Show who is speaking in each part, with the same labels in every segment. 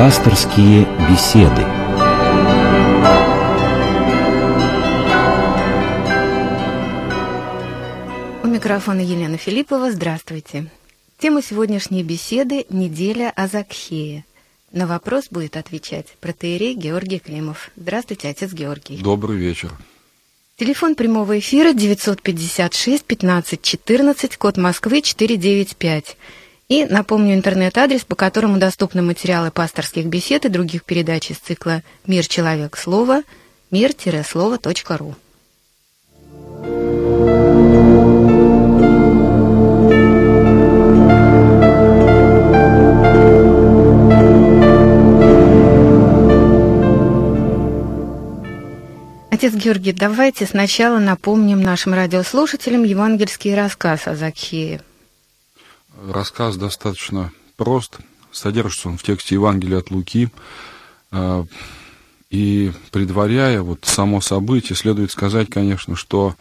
Speaker 1: Пасторские беседы.
Speaker 2: У микрофона Елена Филиппова. Здравствуйте. Тема сегодняшней беседы – неделя о Закхее. На вопрос будет отвечать протеерей Георгий Климов. Здравствуйте, отец Георгий.
Speaker 3: Добрый вечер.
Speaker 2: Телефон прямого эфира 956 15 14, код Москвы 495. И напомню интернет-адрес, по которому доступны материалы пасторских бесед и других передач из цикла «Мир. Человек. Слово» мир-слово.ру. Отец Георгий, давайте сначала напомним нашим радиослушателям евангельский рассказ о Закхее.
Speaker 3: Рассказ достаточно прост. Содержится он в тексте Евангелия от Луки. А, и предваряя вот само событие, следует сказать, конечно, что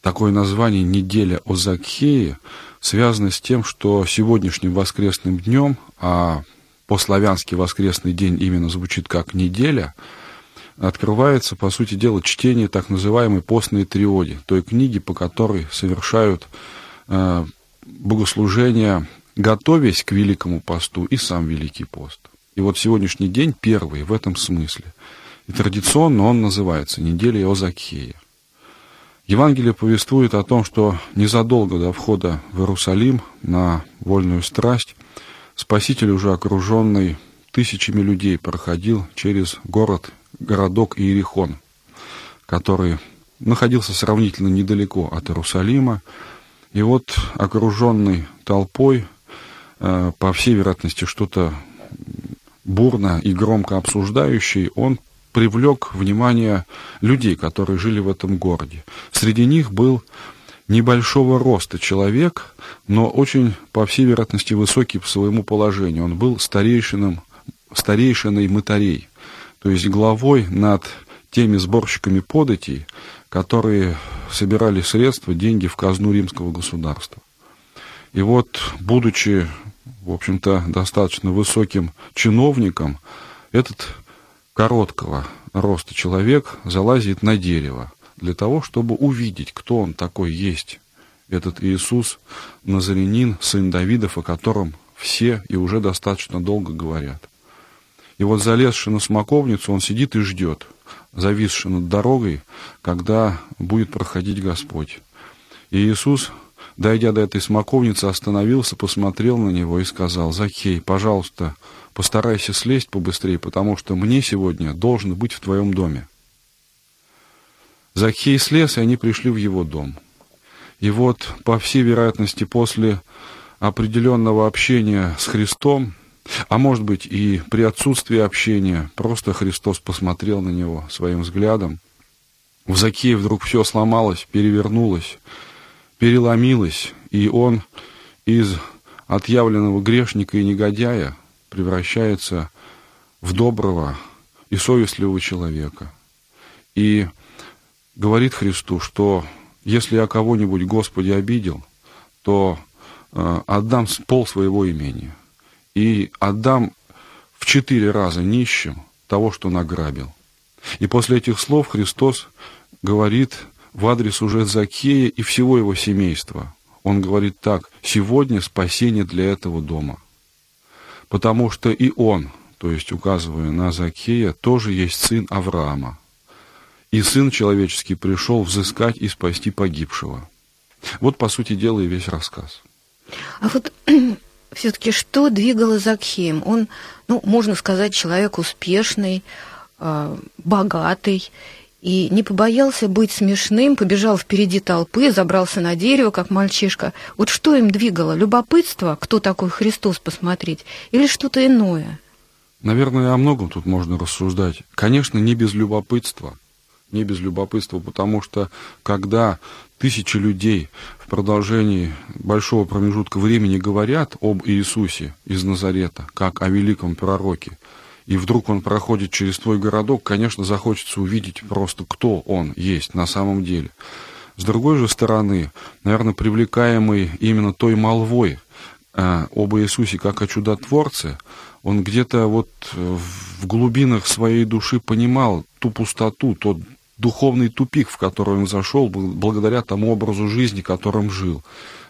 Speaker 3: такое название «Неделя о Закхее» связано с тем, что сегодняшним воскресным днем, а по-славянски воскресный день именно звучит как «неделя», открывается, по сути дела, чтение так называемой постной триоди, той книги, по которой совершают э, богослужения, готовясь к Великому посту и сам Великий пост. И вот сегодняшний день первый в этом смысле. И традиционно он называется «Неделя Иозакея». Евангелие повествует о том, что незадолго до входа в Иерусалим на вольную страсть Спаситель, уже окруженный тысячами людей, проходил через город городок Иерихон, который находился сравнительно недалеко от Иерусалима. И вот, окруженный толпой, э, по всей вероятности, что-то бурно и громко обсуждающий, он привлек внимание людей, которые жили в этом городе. Среди них был небольшого роста человек, но очень, по всей вероятности, высокий по своему положению. Он был старейшином, старейшиной мытарей – то есть главой над теми сборщиками податей, которые собирали средства, деньги в казну римского государства. И вот, будучи, в общем-то, достаточно высоким чиновником, этот короткого роста человек залазит на дерево для того, чтобы увидеть, кто он такой есть, этот Иисус Назарянин, сын Давидов, о котором все и уже достаточно долго говорят – и вот залезший на смоковницу, он сидит и ждет, зависший над дорогой, когда будет проходить Господь. И Иисус, дойдя до этой смоковницы, остановился, посмотрел на него и сказал, «Закей, пожалуйста, постарайся слезть побыстрее, потому что мне сегодня должен быть в твоем доме». Закхей слез, и они пришли в его дом. И вот, по всей вероятности, после определенного общения с Христом, а может быть и при отсутствии общения, просто Христос посмотрел на него своим взглядом. В Закее вдруг все сломалось, перевернулось, переломилось, и он из отъявленного грешника и негодяя превращается в доброго и совестливого человека. И говорит Христу, что если я кого-нибудь Господи обидел, то э, отдам пол своего имения – и отдам в четыре раза нищим того, что награбил. И после этих слов Христос говорит в адрес уже Закея и всего его семейства. Он говорит так, сегодня спасение для этого дома. Потому что и он, то есть указывая на Закея, тоже есть сын Авраама. И сын человеческий пришел взыскать и спасти погибшего. Вот, по сути дела, и весь рассказ.
Speaker 2: А вот все-таки что двигало Закхеем? Он, ну, можно сказать, человек успешный, э, богатый, и не побоялся быть смешным, побежал впереди толпы, забрался на дерево, как мальчишка. Вот что им двигало? Любопытство, кто такой Христос, посмотреть, или что-то иное?
Speaker 3: Наверное, о многом тут можно рассуждать. Конечно, не без любопытства. Не без любопытства, потому что когда тысячи людей в продолжении большого промежутка времени говорят об Иисусе из Назарета, как о великом пророке, и вдруг он проходит через твой городок, конечно, захочется увидеть просто, кто он есть на самом деле. С другой же стороны, наверное, привлекаемый именно той молвой, а, об Иисусе как о чудотворце, он где-то вот в глубинах своей души понимал ту пустоту, тот духовный тупик, в который он зашел благодаря тому образу жизни, которым жил.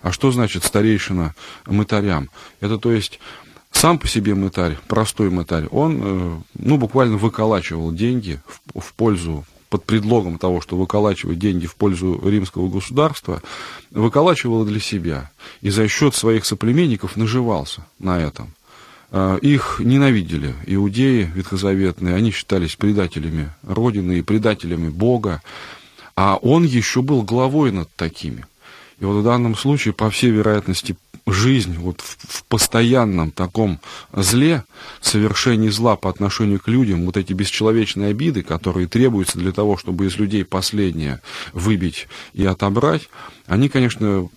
Speaker 3: А что значит старейшина мытарям? Это то есть сам по себе мытарь, простой мытарь, он э, ну, буквально выколачивал деньги в, в пользу под предлогом того, что выколачивать деньги в пользу римского государства, выколачивал для себя. И за счет своих соплеменников наживался на этом. А, их ненавидели иудеи ветхозаветные, они считались предателями Родины и предателями Бога, а он еще был главой над такими. И вот в данном случае, по всей вероятности, жизнь вот в, в постоянном таком зле, совершении зла по отношению к людям, вот эти бесчеловечные обиды, которые требуются для того, чтобы из людей последнее выбить и отобрать, они, конечно,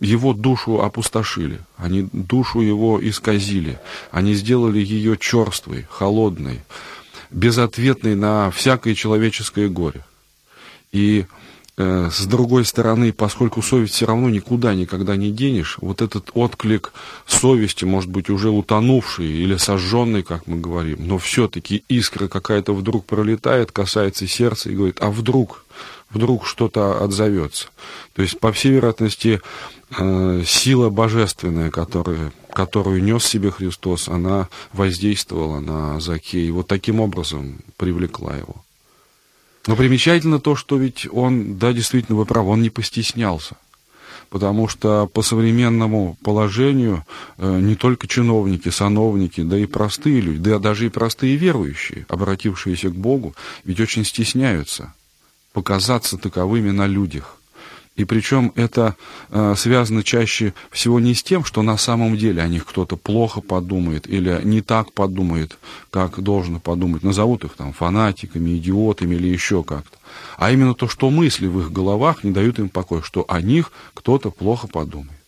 Speaker 3: его душу опустошили, они душу его исказили, они сделали ее черствой, холодной, безответной на всякое человеческое горе. И с другой стороны, поскольку совесть все равно никуда никогда не денешь, вот этот отклик совести, может быть, уже утонувший или сожженный, как мы говорим, но все-таки искра какая-то вдруг пролетает, касается сердца и говорит, а вдруг, вдруг что-то отзовется. То есть, по всей вероятности, э, сила божественная, которая, которую нес себе Христос, она воздействовала на Закея и вот таким образом привлекла его. Но примечательно то, что ведь он, да, действительно, вы правы, он не постеснялся. Потому что по современному положению э, не только чиновники, сановники, да и простые люди, да даже и простые верующие, обратившиеся к Богу, ведь очень стесняются показаться таковыми на людях. И причем это э, связано чаще всего не с тем, что на самом деле о них кто-то плохо подумает или не так подумает, как должно подумать. Назовут их там фанатиками, идиотами или еще как-то. А именно то, что мысли в их головах не дают им покоя, что о них кто-то плохо подумает.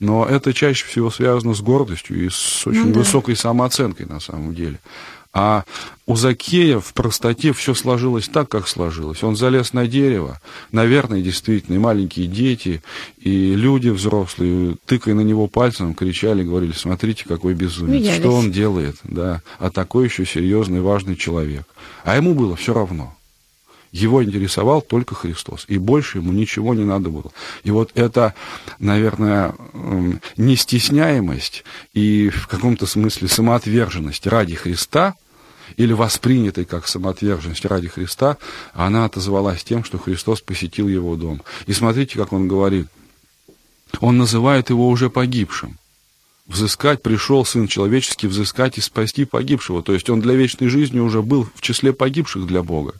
Speaker 3: Но это чаще всего связано с гордостью и с очень ну, да. высокой самооценкой на самом деле. А у Закея в простоте все сложилось так, как сложилось. Он залез на дерево, наверное, действительно, и маленькие дети, и люди взрослые, тыкая на него пальцем, кричали, говорили, смотрите, какой безумец, Менялись. что он делает, да, а такой еще серьезный, важный человек. А ему было все равно. Его интересовал только Христос, и больше ему ничего не надо было. И вот это, наверное, нестесняемость и в каком-то смысле самоотверженность ради Христа, или воспринятой как самоотверженность ради Христа, она отозвалась тем, что Христос посетил его дом. И смотрите, как он говорит. Он называет его уже погибшим. Взыскать пришел Сын Человеческий, взыскать и спасти погибшего. То есть он для вечной жизни уже был в числе погибших для Бога.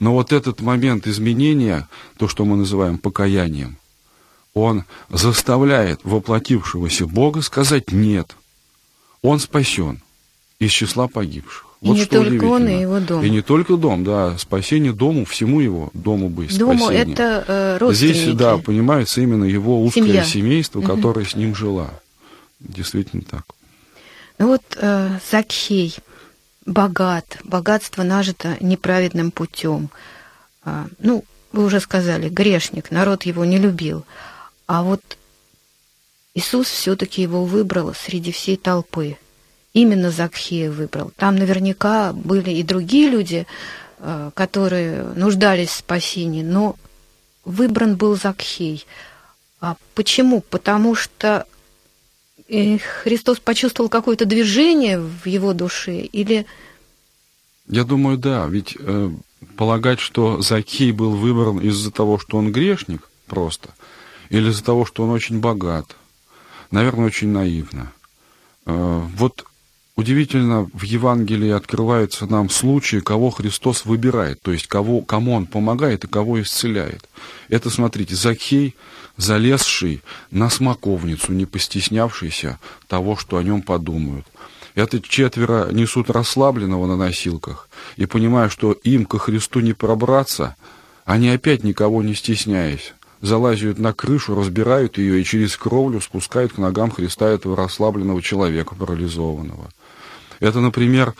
Speaker 3: Но вот этот момент изменения, то, что мы называем покаянием, он заставляет воплотившегося Бога сказать «нет». Он спасен из числа погибших.
Speaker 2: И вот не только он, и его дом.
Speaker 3: И не только дом, да, спасение дому, всему его дому быть.
Speaker 2: Дому спасение. это э, родственники.
Speaker 3: Здесь, да, понимается именно его узкое Семья. семейство, угу. которое с ним жила. Действительно так.
Speaker 2: Ну вот э, Закхей – богат, богатство нажито неправедным путем. А, ну, вы уже сказали, грешник, народ его не любил. А вот Иисус все-таки его выбрал среди всей толпы. Именно Закхея выбрал. Там наверняка были и другие люди, а, которые нуждались в спасении, но выбран был Закхей. А почему? Потому что и Христос почувствовал какое-то движение в его душе или...
Speaker 3: Я думаю, да. Ведь э, полагать, что Закей был выбран из-за того, что он грешник просто, или из-за того, что он очень богат, наверное, очень наивно. Э, вот удивительно, в Евангелии открываются нам случаи, кого Христос выбирает, то есть кого, кому Он помогает и кого исцеляет. Это, смотрите, Закей – залезший на смоковницу, не постеснявшийся того, что о нем подумают. Это четверо несут расслабленного на носилках, и понимая, что им ко Христу не пробраться, они опять никого не стесняясь, залазят на крышу, разбирают ее и через кровлю спускают к ногам Христа этого расслабленного человека, парализованного. Это, например,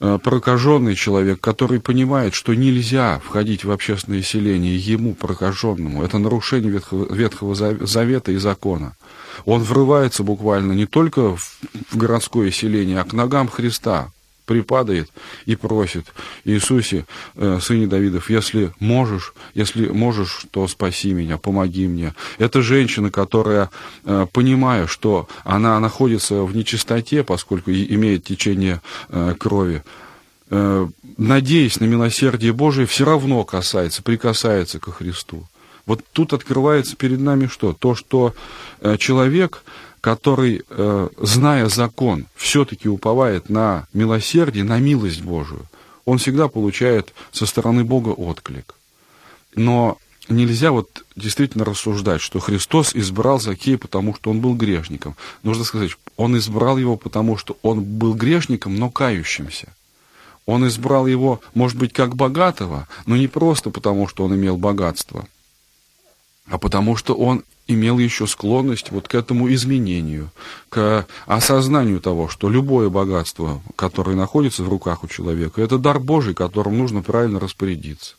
Speaker 3: э, прокаженный человек, который понимает, что нельзя входить в общественное селение ему, прокаженному. Это нарушение Ветхого, Ветхого Завета и закона. Он врывается буквально не только в городское селение, а к ногам Христа, припадает и просит, Иисусе, э, сыне Давидов, если можешь, если можешь, то спаси меня, помоги мне. Это женщина, которая, э, понимая, что она находится в нечистоте, поскольку имеет течение э, крови, надеясь на милосердие Божие, все равно касается, прикасается ко Христу. Вот тут открывается перед нами что? То, что человек который, э, зная закон, все-таки уповает на милосердие, на милость Божию, он всегда получает со стороны Бога отклик. Но нельзя вот действительно рассуждать, что Христос избрал Закея, потому что он был грешником. Нужно сказать, он избрал его, потому что он был грешником, но кающимся. Он избрал его, может быть, как богатого, но не просто потому, что он имел богатство, а потому что он имел еще склонность вот к этому изменению, к осознанию того, что любое богатство, которое находится в руках у человека, это дар Божий, которым нужно правильно распорядиться.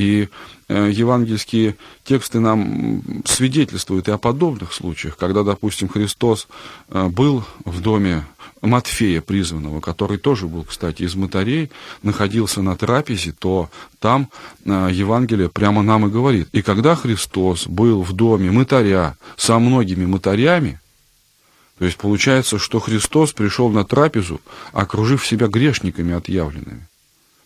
Speaker 3: И э, евангельские тексты нам свидетельствуют и о подобных случаях, когда, допустим, Христос э, был в доме Матфея призванного, который тоже был, кстати, из мытарей, находился на трапезе, то там э, Евангелие прямо нам и говорит. И когда Христос был в доме мытаря со многими мытарями, то есть получается, что Христос пришел на трапезу, окружив себя грешниками отъявленными.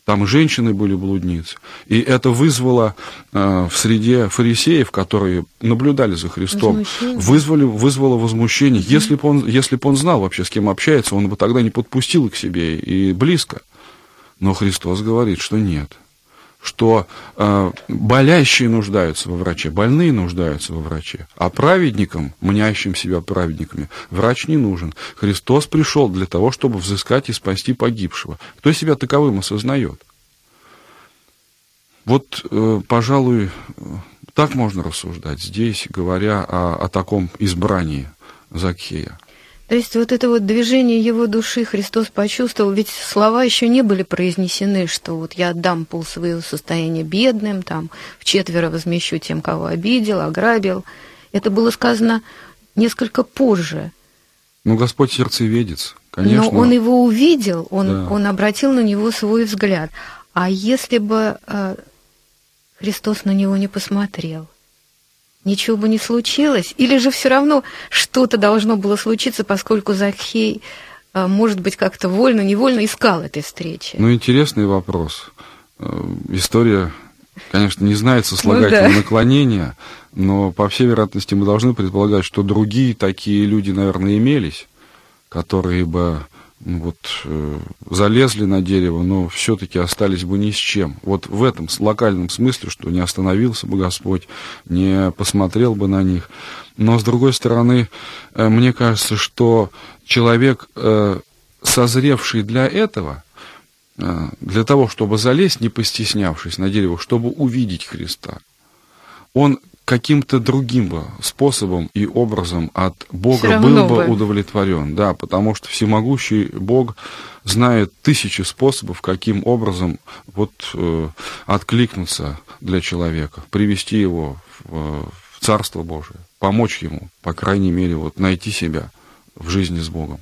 Speaker 3: Там женщины были блудницы. И это вызвало э, в среде фарисеев, которые наблюдали за Христом, вызвали, вызвало возмущение. Mm-hmm. Если бы он, если бы он знал вообще, с кем общается, он бы тогда не подпустил их к себе и близко. Но Христос говорит, что нет что э, болящие нуждаются во враче, больные нуждаются во враче, а праведникам, мнящим себя праведниками, врач не нужен. Христос пришел для того, чтобы взыскать и спасти погибшего. Кто себя таковым осознает? Вот, э, пожалуй, так можно рассуждать здесь, говоря о, о таком избрании Закхея.
Speaker 2: То есть вот это вот движение его души Христос почувствовал, ведь слова еще не были произнесены, что вот я отдам пол своего состояния бедным, там, в четверо возмещу тем, кого обидел, ограбил. Это было сказано несколько позже.
Speaker 3: Ну, Господь сердцеведец, конечно.
Speaker 2: Но он его увидел, он, да. он обратил на него свой взгляд. А если бы э, Христос на него не посмотрел? Ничего бы не случилось? Или же все равно что-то должно было случиться, поскольку Захей, э, может быть, как-то вольно, невольно искал этой встречи?
Speaker 3: Ну, интересный вопрос. Э, история, конечно, не знает сослагательного ну, да. наклонения, но, по всей вероятности, мы должны предполагать, что другие такие люди, наверное, имелись, которые бы ну, вот, э, залезли на дерево, но все-таки остались бы ни с чем. Вот в этом локальном смысле, что не остановился бы Господь, не посмотрел бы на них. Но, с другой стороны, э, мне кажется, что человек, э, созревший для этого, э, для того, чтобы залезть, не постеснявшись на дерево, чтобы увидеть Христа, он каким-то другим бы способом и образом от Бога был бы, бы удовлетворен. Да, потому что всемогущий Бог знает тысячи способов, каким образом вот э, откликнуться для человека, привести его в, в Царство Божие, помочь ему, по крайней мере, вот найти себя в жизни с Богом.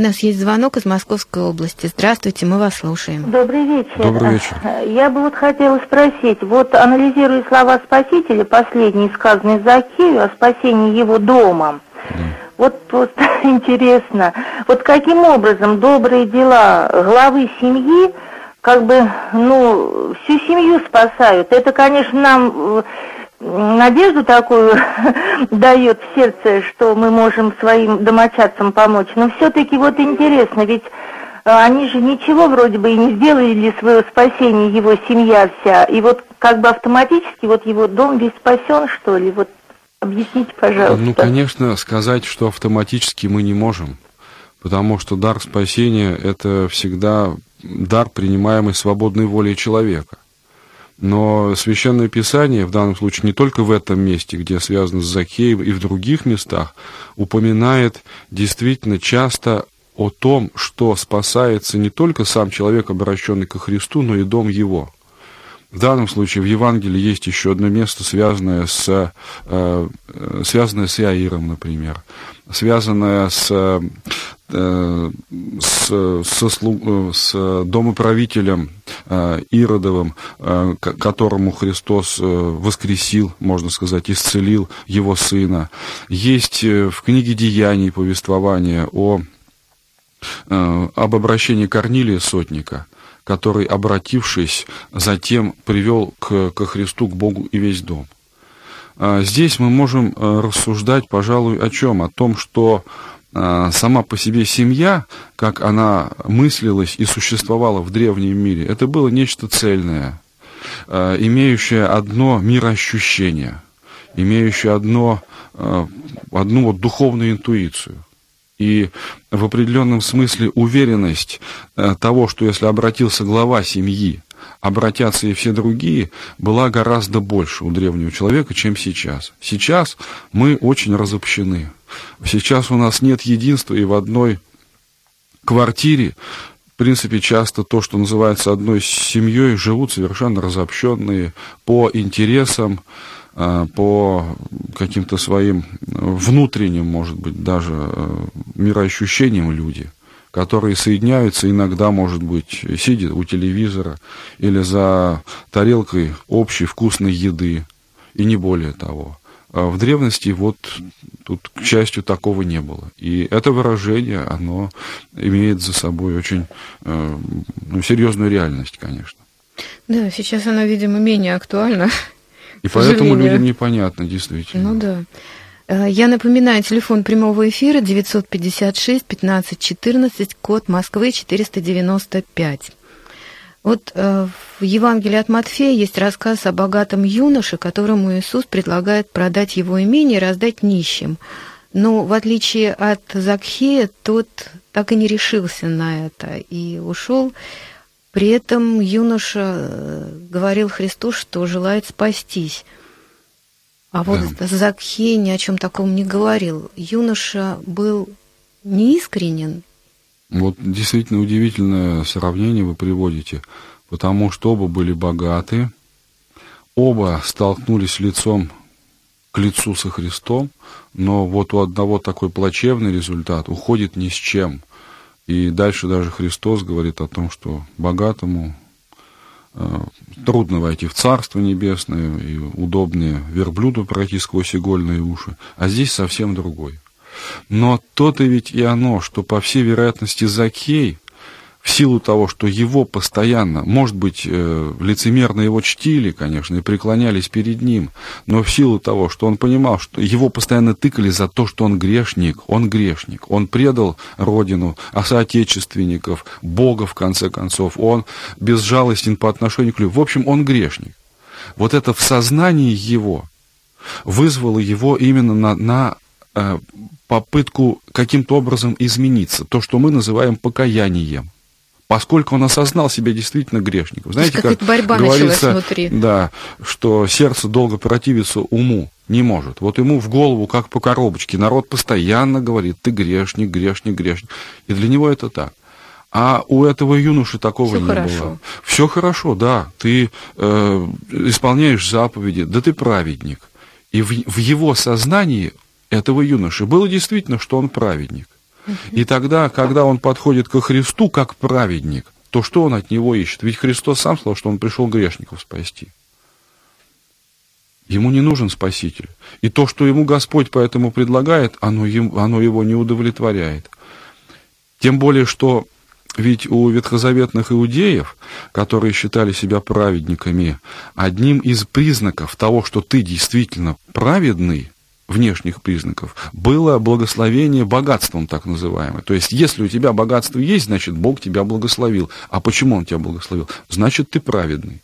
Speaker 2: У нас есть звонок из Московской области. Здравствуйте, мы вас слушаем.
Speaker 4: Добрый вечер.
Speaker 3: Добрый вечер.
Speaker 4: Я бы вот хотела спросить, вот анализируя слова Спасителя, последние сказанные Закею о спасении его дома, да. вот, вот интересно, вот каким образом добрые дела главы семьи как бы, ну, всю семью спасают. Это, конечно, нам надежду такую дает в сердце, что мы можем своим домочадцам помочь. Но все-таки вот интересно, ведь э, они же ничего вроде бы и не сделали для своего спасения, его семья вся. И вот как бы автоматически вот его дом весь спасен, что ли? Вот объясните, пожалуйста.
Speaker 3: Ну, конечно, сказать, что автоматически мы не можем. Потому что дар спасения – это всегда дар, принимаемый свободной волей человека. Но Священное Писание, в данном случае не только в этом месте, где связано с Закеем, и в других местах, упоминает действительно часто о том, что спасается не только сам человек, обращенный ко Христу, но и дом его. В данном случае в Евангелии есть еще одно место, связанное с, э, связанное с Иаиром, например, связанное с, э, с, со, с домоправителем э, Иродовым, э, которому Христос э, воскресил, можно сказать, исцелил его сына. Есть э, в книге Деяний повествование о, э, об обращении Корнилия Сотника – который, обратившись, затем привел к, ко Христу, к Богу и весь дом. А, здесь мы можем э, рассуждать, пожалуй, о чем? О том, что сама по себе семья, как она мыслилась и существовала в древнем мире, это было нечто цельное, а, имеющее одно мироощущение, имеющее одно, одну вот духовную интуицию – и в определенном смысле уверенность того, что если обратился глава семьи, обратятся и все другие, была гораздо больше у древнего человека, чем сейчас. Сейчас мы очень разобщены. Сейчас у нас нет единства, и в одной квартире, в принципе, часто то, что называется одной семьей, живут совершенно разобщенные по интересам, а, по каким-то своим внутренним, может быть, даже э, мироощущениям люди, которые соединяются иногда, может быть, сидя у телевизора или за тарелкой общей вкусной еды, и не более того. А в древности вот тут, к счастью, такого не было. И это выражение, оно имеет за собой очень э, ну, серьезную реальность, конечно.
Speaker 2: Да, сейчас оно, видимо, менее актуально,
Speaker 3: и поэтому людям непонятно, действительно.
Speaker 2: Ну да. Э, я напоминаю, телефон прямого эфира 956 15 14, код Москвы 495. Вот э, в Евангелии от Матфея есть рассказ о богатом юноше, которому Иисус предлагает продать его имение и раздать нищим. Но в отличие от Закхея, тот так и не решился на это и ушел при этом юноша э, говорил Христу, что желает спастись. А вот да. Закхей ни о чем таком не говорил. Юноша был неискренен.
Speaker 3: Вот действительно удивительное сравнение вы приводите, потому что оба были богаты, оба столкнулись лицом к лицу со Христом, но вот у одного такой плачевный результат уходит ни с чем. И дальше даже Христос говорит о том, что богатому трудно войти в Царство Небесное, и удобнее верблюду пройти сквозь игольные уши, а здесь совсем другой. Но то-то ведь и оно, что, по всей вероятности, Закей – в силу того, что его постоянно, может быть, э, лицемерно его чтили, конечно, и преклонялись перед ним, но в силу того, что он понимал, что его постоянно тыкали за то, что он грешник, он грешник, он предал родину, а соотечественников, Бога, в конце концов, он безжалостен по отношению к людям. В общем, он грешник. Вот это в сознании его вызвало его именно на, на э, попытку каким-то образом измениться, то, что мы называем покаянием поскольку он осознал себя действительно грешником. Знаете, как
Speaker 2: борьба
Speaker 3: говорится,
Speaker 2: внутри.
Speaker 3: Да, что сердце долго противиться уму не может. Вот ему в голову, как по коробочке, народ постоянно говорит, ты грешник, грешник, грешник. И для него это так. А у этого юноши такого
Speaker 2: Все
Speaker 3: не
Speaker 2: хорошо.
Speaker 3: было. Все хорошо, да. Ты э, исполняешь заповеди, да ты праведник. И в, в его сознании этого юноши было действительно, что он праведник. И тогда, когда он подходит ко Христу как праведник, то что он от него ищет? Ведь Христос сам сказал, что он пришел грешников спасти. Ему не нужен Спаситель. И то, что ему Господь поэтому предлагает, оно, оно его не удовлетворяет. Тем более, что ведь у ветхозаветных иудеев, которые считали себя праведниками, одним из признаков того, что ты действительно праведный, внешних признаков, было благословение богатством, так называемое. То есть, если у тебя богатство есть, значит, Бог тебя благословил. А почему Он тебя благословил? Значит, ты праведный.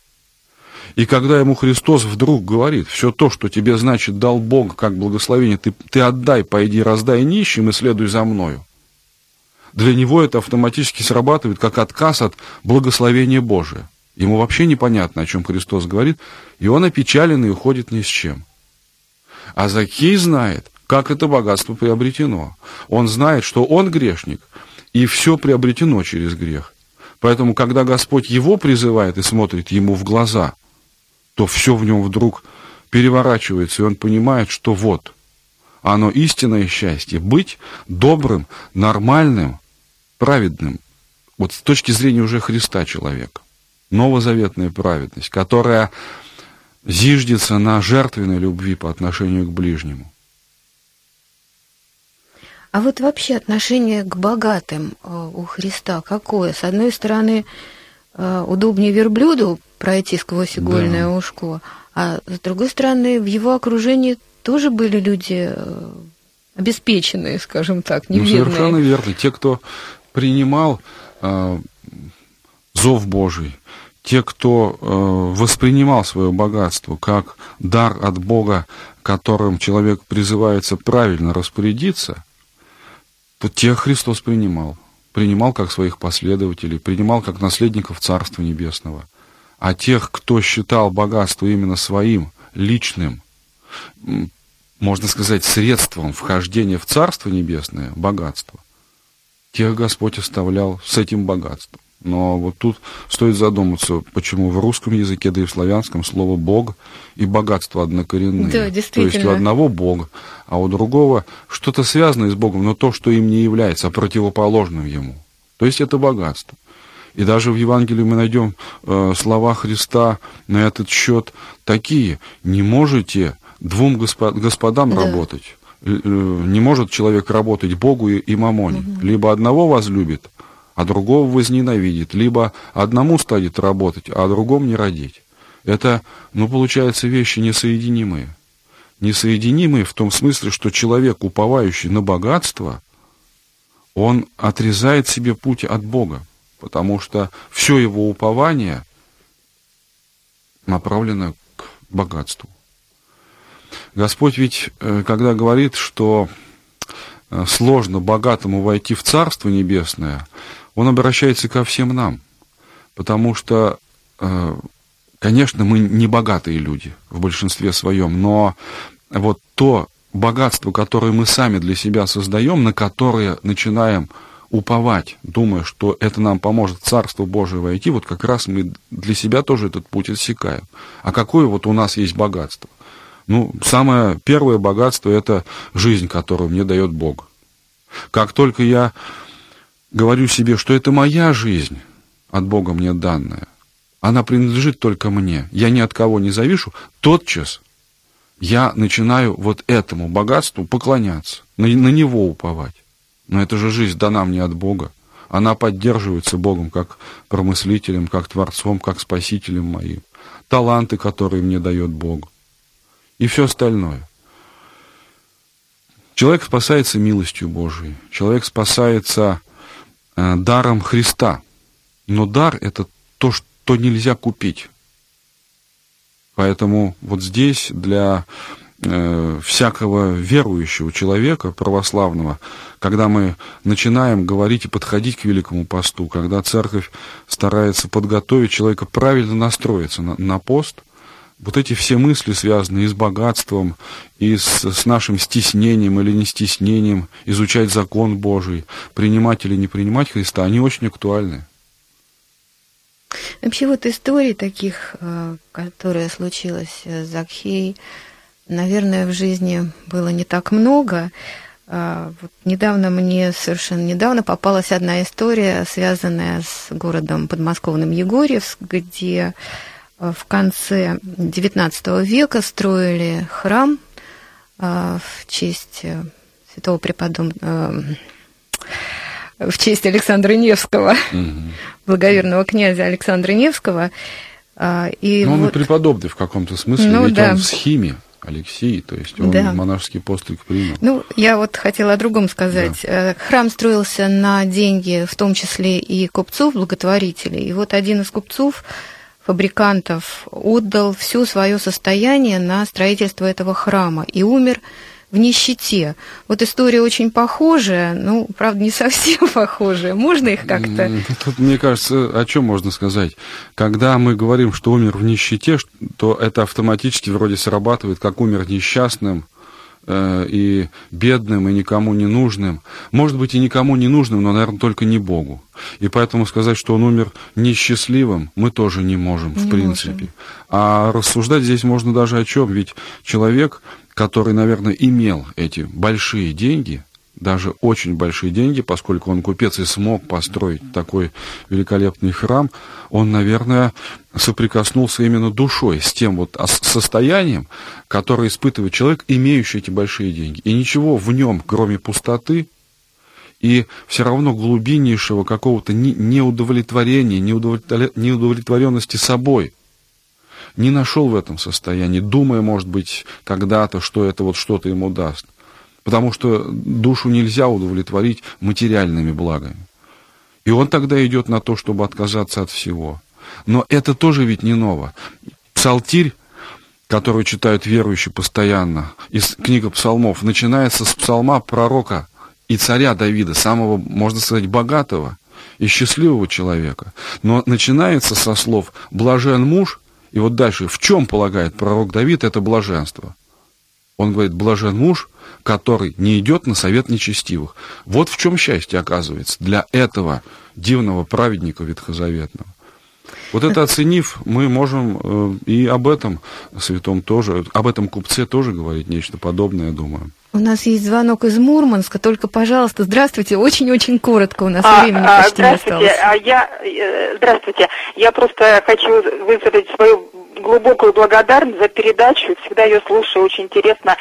Speaker 3: И когда ему Христос вдруг говорит, все то, что тебе, значит, дал Бог как благословение, ты, ты отдай, пойди, раздай нищим и следуй за мною. Для него это автоматически срабатывает как отказ от благословения Божия. Ему вообще непонятно, о чем Христос говорит, и он опечален и уходит ни с чем. А Закей знает, как это богатство приобретено. Он знает, что он грешник, и все приобретено через грех. Поэтому, когда Господь его призывает и смотрит ему в глаза, то все в нем вдруг переворачивается, и он понимает, что вот, оно истинное счастье, быть добрым, нормальным, праведным, вот с точки зрения уже Христа человека. Новозаветная праведность, которая зиждется на жертвенной любви по отношению к ближнему.
Speaker 2: А вот вообще отношение к богатым э, у Христа какое? С одной стороны, э, удобнее верблюду пройти сквозь игольное да. ушко, а с другой стороны, в его окружении тоже были люди э, обеспеченные, скажем так,
Speaker 3: неверные. Ну, совершенно верно. Те, кто принимал э, зов Божий, те, кто э, воспринимал свое богатство как дар от Бога, которым человек призывается правильно распорядиться, то тех Христос принимал. Принимал как своих последователей, принимал как наследников Царства Небесного. А тех, кто считал богатство именно своим, личным, можно сказать, средством вхождения в Царство Небесное, богатство, тех Господь оставлял с этим богатством. Но вот тут стоит задуматься, почему в русском языке, да и в славянском слово «бог» и богатство однокоренные.
Speaker 2: Да, действительно.
Speaker 3: То есть у одного Бог, а у другого что-то связанное с Богом, но то, что им не является, а противоположным ему. То есть это богатство. И даже в Евангелии мы найдем э, слова Христа на этот счет такие. Не можете двум господ, господам да. работать. Э, не может человек работать Богу и, и мамоне. Угу. Либо одного возлюбит, а другого возненавидит, либо одному станет работать, а другому не родить. Это, ну, получается, вещи несоединимые. Несоединимые в том смысле, что человек, уповающий на богатство, он отрезает себе путь от Бога, потому что все его упование направлено к богатству. Господь ведь, э, когда говорит, что э, сложно богатому войти в Царство Небесное, он обращается ко всем нам, потому что, э, конечно, мы не богатые люди в большинстве своем, но вот то богатство, которое мы сами для себя создаем, на которое начинаем уповать, думая, что это нам поможет Царство Божие войти, вот как раз мы для себя тоже этот путь отсекаем. А какое вот у нас есть богатство? Ну, самое первое богатство – это жизнь, которую мне дает Бог. Как только я говорю себе, что это моя жизнь, от Бога мне данная, она принадлежит только мне, я ни от кого не завишу, тотчас я начинаю вот этому богатству поклоняться, на, на него уповать. Но это же жизнь дана мне от Бога. Она поддерживается Богом как промыслителем, как Творцом, как Спасителем моим. Таланты, которые мне дает Бог. И все остальное. Человек спасается милостью Божией. Человек спасается даром Христа. Но дар – это то, что нельзя купить. Поэтому вот здесь для э, всякого верующего человека, православного, когда мы начинаем говорить и подходить к Великому посту, когда церковь старается подготовить человека правильно настроиться на, на пост, вот эти все мысли, связанные с богатством, и с, с нашим стеснением или не стеснением, изучать закон Божий, принимать или не принимать Христа, они очень актуальны.
Speaker 2: Вообще вот истории таких, э, которые случилась с Закхей, наверное, в жизни было не так много. Э, вот недавно мне, совершенно недавно, попалась одна история, связанная с городом подмосковным Егорьевск, где в конце XIX века строили храм а, в честь э, святого преподобного э, в честь Александра Невского, угу. благоверного князя Александра Невского.
Speaker 3: И Но ну, вот... он и преподобный в каком-то смысле, ну, ведь да. он в схиме. Алексей, то есть он да. монашеский постриг принял.
Speaker 2: Ну, я вот хотела о другом сказать. Да. Э, храм строился на деньги, в том числе и купцов, благотворителей. И вот один из купцов фабрикантов отдал все свое состояние на строительство этого храма и умер в нищете. Вот история очень похожая, ну, правда, не совсем похожая. Можно их как-то...
Speaker 3: Тут, мне кажется, о чем можно сказать? Когда мы говорим, что умер в нищете, то это автоматически вроде срабатывает, как умер несчастным, и бедным, и никому не нужным. Может быть, и никому не нужным, но, наверное, только не Богу. И поэтому сказать, что он умер несчастливым, мы тоже не можем, не в принципе. Можем. А рассуждать здесь можно даже о чем. Ведь человек, который, наверное, имел эти большие деньги, даже очень большие деньги, поскольку он купец и смог построить такой великолепный храм, он, наверное, соприкоснулся именно душой с тем вот состоянием, которое испытывает человек, имеющий эти большие деньги. И ничего в нем, кроме пустоты, и все равно глубиннейшего какого-то неудовлетворения, неудовлетворенности собой не нашел в этом состоянии, думая, может быть, когда-то, что это вот что-то ему даст потому что душу нельзя удовлетворить материальными благами. И он тогда идет на то, чтобы отказаться от всего. Но это тоже ведь не ново. Псалтирь, который читают верующие постоянно, из книга псалмов, начинается с псалма пророка и царя Давида, самого, можно сказать, богатого и счастливого человека. Но начинается со слов «блажен муж», и вот дальше, в чем полагает пророк Давид это блаженство? Он говорит, блажен муж, который не идет на совет нечестивых. Вот в чем счастье оказывается для этого дивного праведника ветхозаветного. Вот это оценив, мы можем э, и об этом святом тоже, об этом купце тоже говорить нечто подобное, я думаю.
Speaker 2: У нас есть звонок из Мурманска, только, пожалуйста, здравствуйте, очень-очень коротко, у нас а, времени а, почти не осталось.
Speaker 5: А я, э, здравствуйте, я просто хочу выразить свою глубокую благодарность за передачу, всегда ее слушаю, очень интересно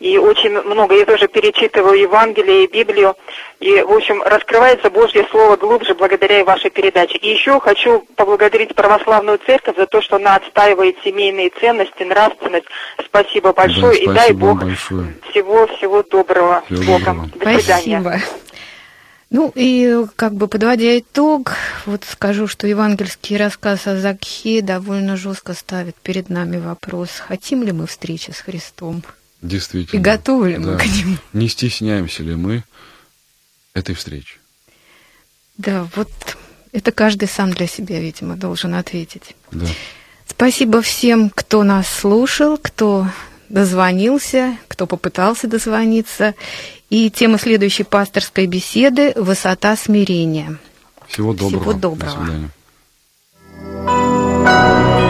Speaker 5: и очень много, я тоже перечитываю Евангелие и Библию, и, в общем, раскрывается Божье Слово глубже благодаря вашей передаче. И еще хочу поблагодарить Православную Церковь за то, что она отстаивает семейные ценности, нравственность. Спасибо большое, да, и дай Бог всего-всего доброго.
Speaker 2: Всего Богом. Доброго. До свидания. Спасибо. Ну и как бы подводя итог, вот скажу, что евангельский рассказ о Закхе довольно жестко ставит перед нами вопрос, хотим ли мы встречи с Христом.
Speaker 3: Действительно.
Speaker 2: И готовы ли да. мы к нему?
Speaker 3: Не стесняемся ли мы этой встречи?
Speaker 2: Да, вот это каждый сам для себя, видимо, должен ответить.
Speaker 3: Да.
Speaker 2: Спасибо всем, кто нас слушал, кто дозвонился, кто попытался дозвониться. И тема следующей пасторской беседы – «Высота смирения».
Speaker 3: Всего доброго.
Speaker 2: Всего доброго.
Speaker 3: До свидания.